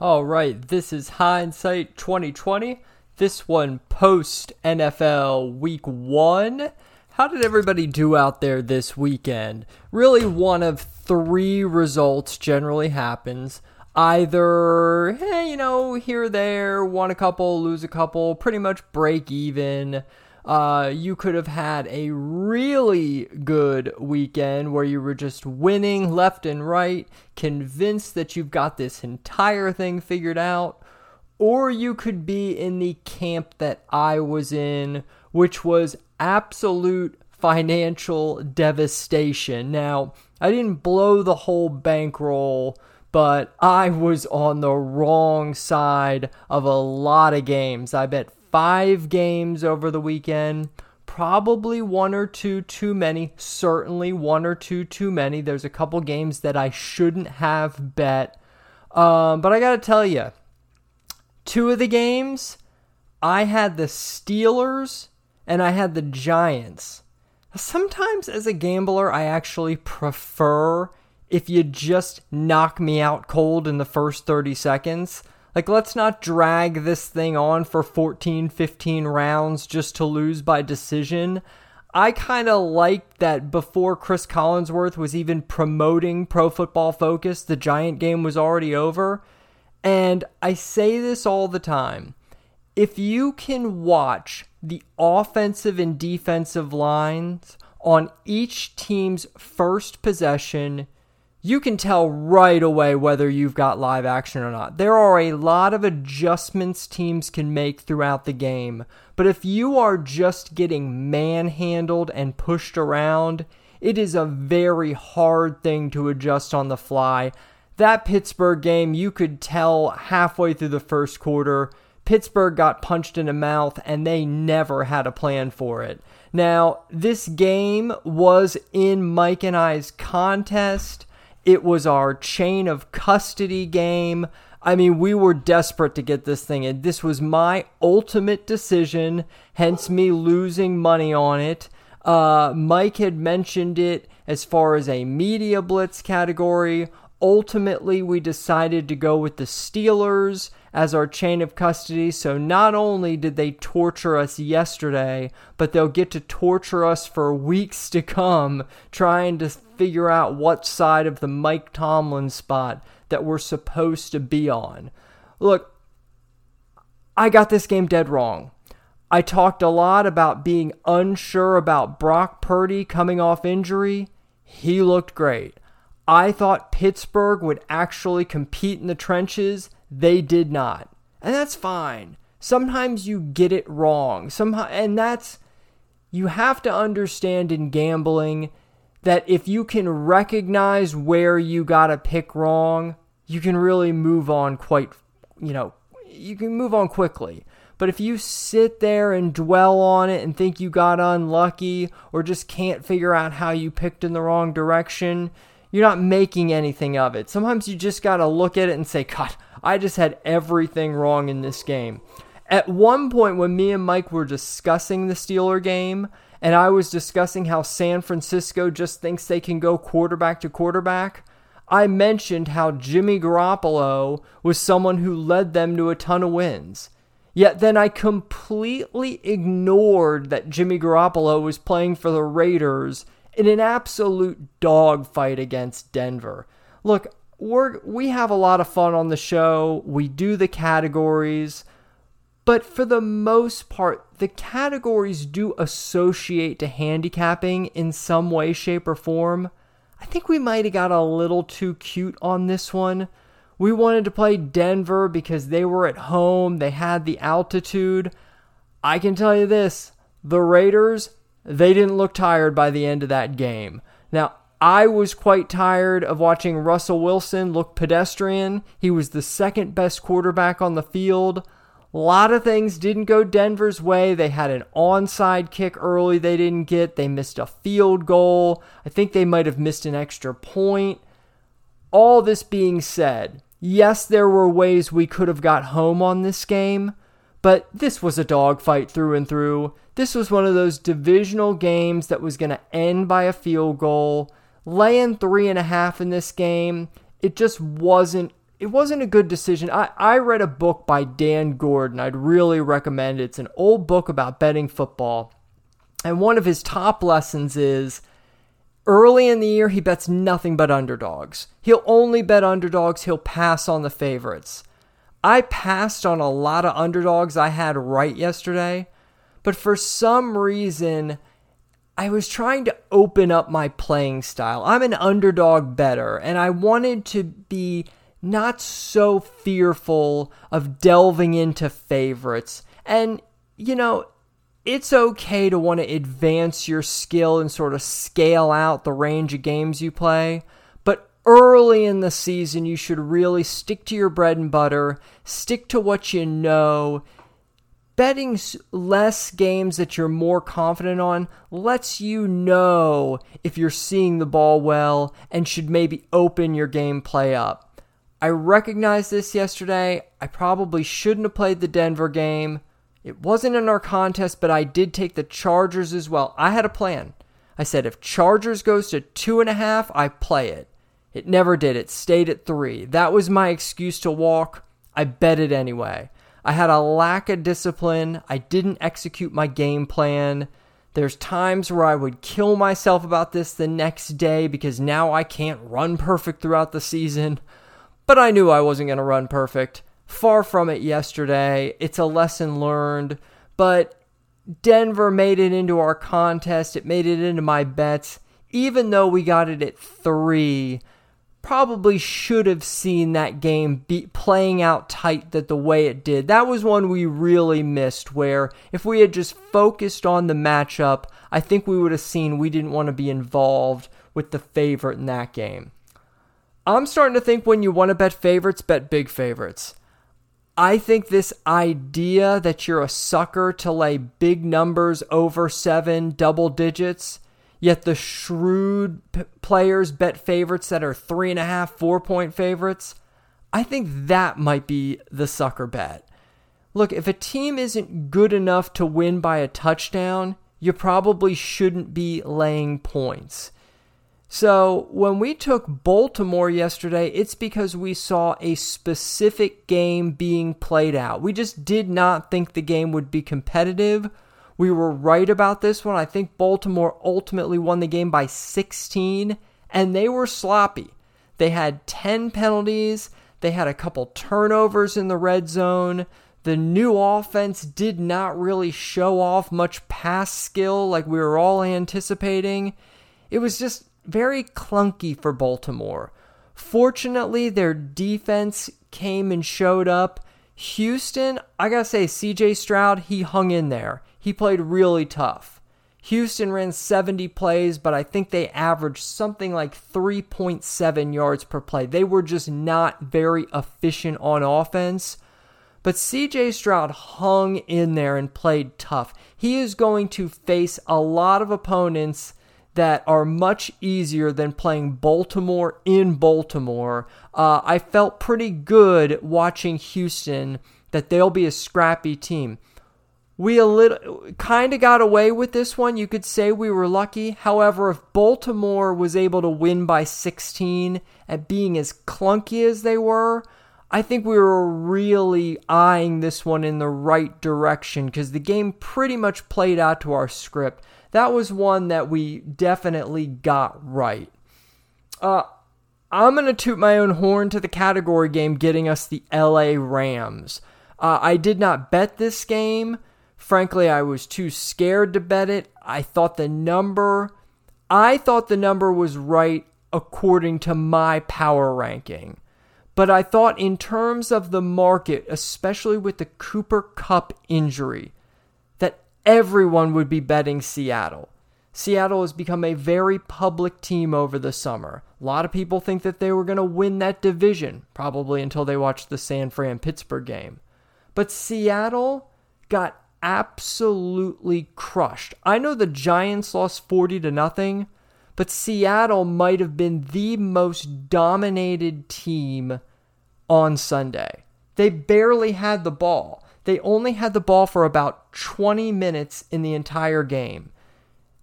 All right, this is hindsight 2020. This one post NFL week 1. How did everybody do out there this weekend? Really one of 3 results generally happens. Either, hey, you know, here or there, won a couple, lose a couple, pretty much break even. Uh, you could have had a really good weekend where you were just winning left and right, convinced that you've got this entire thing figured out. Or you could be in the camp that I was in, which was absolute financial devastation. Now, I didn't blow the whole bankroll, but I was on the wrong side of a lot of games. I bet five games over the weekend. Probably one or two too many. Certainly one or two too many. There's a couple games that I shouldn't have bet. Um, but I got to tell you, two of the games, I had the Steelers and I had the Giants. Sometimes as a gambler, I actually prefer if you just knock me out cold in the first 30 seconds. Like, let's not drag this thing on for 14, 15 rounds just to lose by decision. I kind of like that before Chris Collinsworth was even promoting Pro Football Focus, the Giant game was already over. And I say this all the time. If you can watch the offensive and defensive lines on each team's first possession, you can tell right away whether you've got live action or not. There are a lot of adjustments teams can make throughout the game, but if you are just getting manhandled and pushed around, it is a very hard thing to adjust on the fly. That Pittsburgh game, you could tell halfway through the first quarter, Pittsburgh got punched in the mouth and they never had a plan for it. Now, this game was in Mike and I's contest. It was our chain of custody game. I mean, we were desperate to get this thing in. This was my ultimate decision, hence me losing money on it. Uh, Mike had mentioned it as far as a media blitz category. Ultimately, we decided to go with the Steelers as our chain of custody. So not only did they torture us yesterday, but they'll get to torture us for weeks to come trying to figure out what side of the Mike Tomlin spot that we're supposed to be on. Look, I got this game dead wrong. I talked a lot about being unsure about Brock Purdy coming off injury. He looked great. I thought Pittsburgh would actually compete in the trenches they did not. And that's fine. Sometimes you get it wrong. Somehow and that's you have to understand in gambling that if you can recognize where you got to pick wrong, you can really move on quite, you know, you can move on quickly. But if you sit there and dwell on it and think you got unlucky or just can't figure out how you picked in the wrong direction, you're not making anything of it. Sometimes you just got to look at it and say, God, I just had everything wrong in this game. At one point, when me and Mike were discussing the Steeler game, and I was discussing how San Francisco just thinks they can go quarterback to quarterback, I mentioned how Jimmy Garoppolo was someone who led them to a ton of wins. Yet then I completely ignored that Jimmy Garoppolo was playing for the Raiders in an absolute dogfight against Denver. Look, we're we have a lot of fun on the show. We do the categories, but for the most part, the categories do associate to handicapping in some way, shape, or form. I think we might have got a little too cute on this one. We wanted to play Denver because they were at home, they had the altitude. I can tell you this the Raiders, they didn't look tired by the end of that game. Now, I was quite tired of watching Russell Wilson look pedestrian. He was the second best quarterback on the field. A lot of things didn't go Denver's way. They had an onside kick early they didn't get. They missed a field goal. I think they might have missed an extra point. All this being said, yes, there were ways we could have got home on this game, but this was a dogfight through and through. This was one of those divisional games that was going to end by a field goal laying three and a half in this game, it just wasn't it wasn't a good decision. I, I read a book by Dan Gordon. I'd really recommend it. It's an old book about betting football. And one of his top lessons is early in the year, he bets nothing but underdogs. He'll only bet underdogs, he'll pass on the favorites. I passed on a lot of underdogs I had right yesterday, but for some reason, I was trying to open up my playing style. I'm an underdog better, and I wanted to be not so fearful of delving into favorites. And, you know, it's okay to want to advance your skill and sort of scale out the range of games you play. But early in the season, you should really stick to your bread and butter, stick to what you know. Betting less games that you're more confident on lets you know if you're seeing the ball well and should maybe open your gameplay up. I recognized this yesterday. I probably shouldn't have played the Denver game. It wasn't in our contest, but I did take the Chargers as well. I had a plan. I said if Chargers goes to two and a half, I play it. It never did. It stayed at three. That was my excuse to walk. I bet it anyway. I had a lack of discipline. I didn't execute my game plan. There's times where I would kill myself about this the next day because now I can't run perfect throughout the season but I knew I wasn't going to run perfect. Far from it yesterday. It's a lesson learned, but Denver made it into our contest. It made it into my bets. Even though we got it at three, probably should have seen that game be playing out tight that the way it did. That was one we really missed where if we had just focused on the matchup, I think we would have seen we didn't want to be involved with the favorite in that game. I'm starting to think when you want to bet favorites, bet big favorites. I think this idea that you're a sucker to lay big numbers over seven, double digits, yet the shrewd p- players bet favorites that are three and a half, four point favorites, I think that might be the sucker bet. Look, if a team isn't good enough to win by a touchdown, you probably shouldn't be laying points. So when we took Baltimore yesterday, it's because we saw a specific game being played out. We just did not think the game would be competitive. We were right about this one. I think Baltimore ultimately won the game by 16, and they were sloppy. They had 10 penalties, they had a couple turnovers in the red zone. The new offense did not really show off much pass skill like we were all anticipating. It was just very clunky for Baltimore. Fortunately, their defense came and showed up. Houston, I gotta say, CJ Stroud, he hung in there. He played really tough. Houston ran 70 plays, but I think they averaged something like 3.7 yards per play. They were just not very efficient on offense. But CJ Stroud hung in there and played tough. He is going to face a lot of opponents that are much easier than playing Baltimore in Baltimore. Uh, I felt pretty good watching Houston that they'll be a scrappy team. We a little kind of got away with this one. You could say we were lucky. However, if Baltimore was able to win by 16 at being as clunky as they were, I think we were really eyeing this one in the right direction because the game pretty much played out to our script that was one that we definitely got right. Uh, I'm going to toot my own horn to the category game getting us the LA Rams. Uh, I did not bet this game. Frankly, I was too scared to bet it. I thought the number I thought the number was right according to my power ranking. But I thought in terms of the market, especially with the Cooper Kupp injury, that everyone would be betting Seattle. Seattle has become a very public team over the summer. A lot of people think that they were going to win that division, probably until they watched the San Fran Pittsburgh game. But Seattle got absolutely crushed. I know the Giants lost 40 to nothing, but Seattle might have been the most dominated team on Sunday. They barely had the ball. They only had the ball for about 20 minutes in the entire game.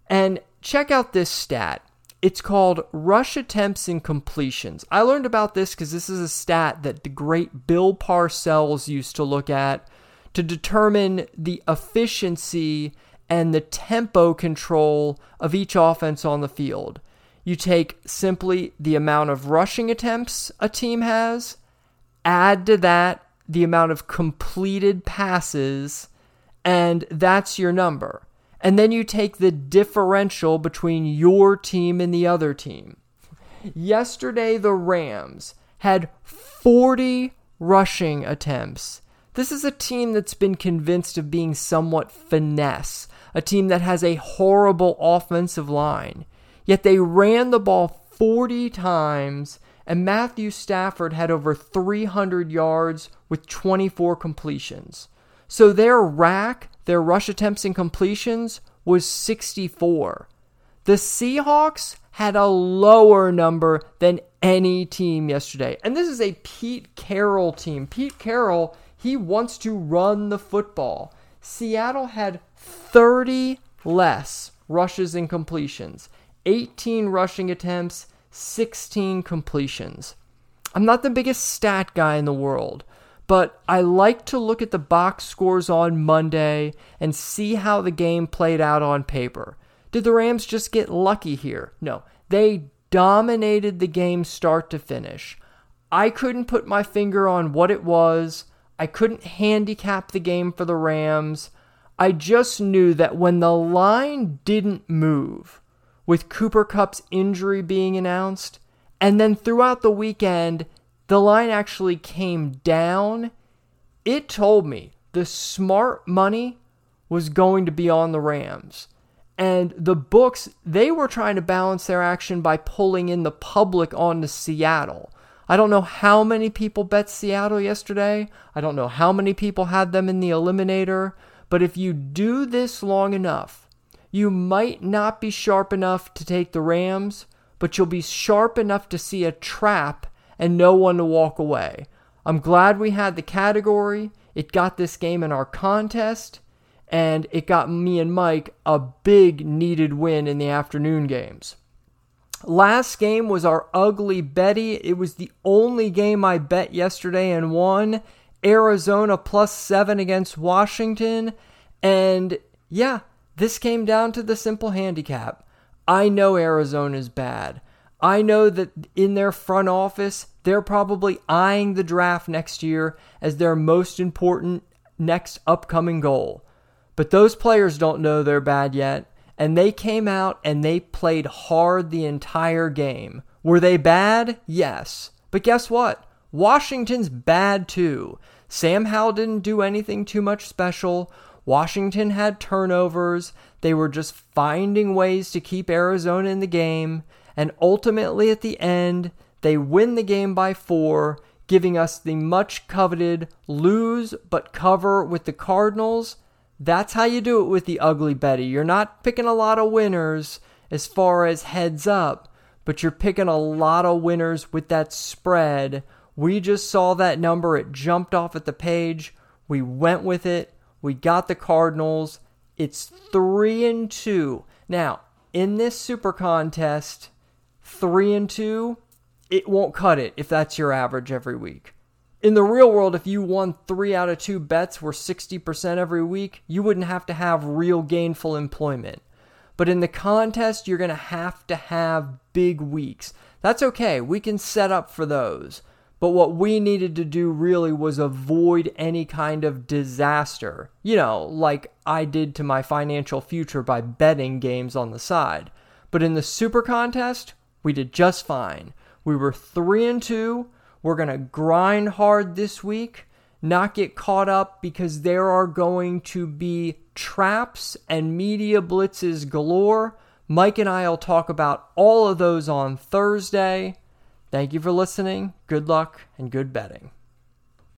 And check out this stat. It's called rush attempts and completions. I learned about this because this is a stat that the great Bill Parcells used to look at to determine the efficiency and the tempo control of each offense on the field. You take simply the amount of rushing attempts a team has, add to that the amount of completed passes, and that's your number. And then you take the differential between your team and the other team. Yesterday, the Rams had 40 rushing attempts. This is a team that's been convinced of being somewhat finesse, a team that has a horrible offensive line. Yet they ran the ball 40 times, and Matthew Stafford had over 300 yards with 24 completions. So their rack, their rush attempts and completions, was 64. The Seahawks had a lower number than any team yesterday. And this is a Pete Carroll team. Pete Carroll, he wants to run the football. Seattle had 30 less rushes and completions. 18 rushing attempts, 16 completions. I'm not the biggest stat guy in the world, but I like to look at the box scores on Monday and see how the game played out on paper. Did the Rams just get lucky here? No, they dominated the game start to finish. I couldn't put my finger on what it was. I couldn't handicap the game for the Rams. I just knew that when the line didn't move, with Cooper Kupp's injury being announced. And then throughout the weekend, the line actually came down. It told me the smart money was going to be on the Rams. And the books, they were trying to balance their action by pulling in the public onto Seattle. I don't know how many people bet Seattle yesterday. I don't know how many people had them in the eliminator. But if you do this long enough, you might not be sharp enough to take the Rams, but you'll be sharp enough to see a trap and know when to walk away. I'm glad we had the category. It got this game in our contest, and it got me and Mike a big needed win in the afternoon games. Last game was our ugly Betty. It was the only game I bet yesterday and won. Arizona plus seven against Washington. And yeah, this came down to the simple handicap. I know Arizona's bad. I know that in their front office, they're probably eyeing the draft next year as their most important next upcoming goal. But those players don't know they're bad yet, and they came out and they played hard the entire game. Were they bad? Yes. But guess what? Washington's bad too. Sam Howell didn't do anything too much special. Washington had turnovers. They were just finding ways to keep Arizona in the game. And ultimately, at the end, they win the game by four, giving us the much coveted lose but cover with the Cardinals. That's how you do it with the ugly Betty. You're not picking a lot of winners as far as heads up, but you're picking a lot of winners with that spread. We just saw that number, it jumped off at the page. We went with it. We got the Cardinals. It's three and two. Now, in this super contest, three and two, it won't cut it if that's your average every week. In the real world, if you won three out of two bets were 60% every week, you wouldn't have to have real gainful employment. But in the contest, you're going to have to have big weeks. That's okay. We can set up for those. But what we needed to do really was avoid any kind of disaster, you know, like I did to my financial future by betting games on the side. But in the super contest, we did just fine. We were 3 and 2. We're going to grind hard this week, not get caught up because there are going to be traps and media blitzes galore. Mike and I will talk about all of those on Thursday. Thank you for listening. Good luck and good betting.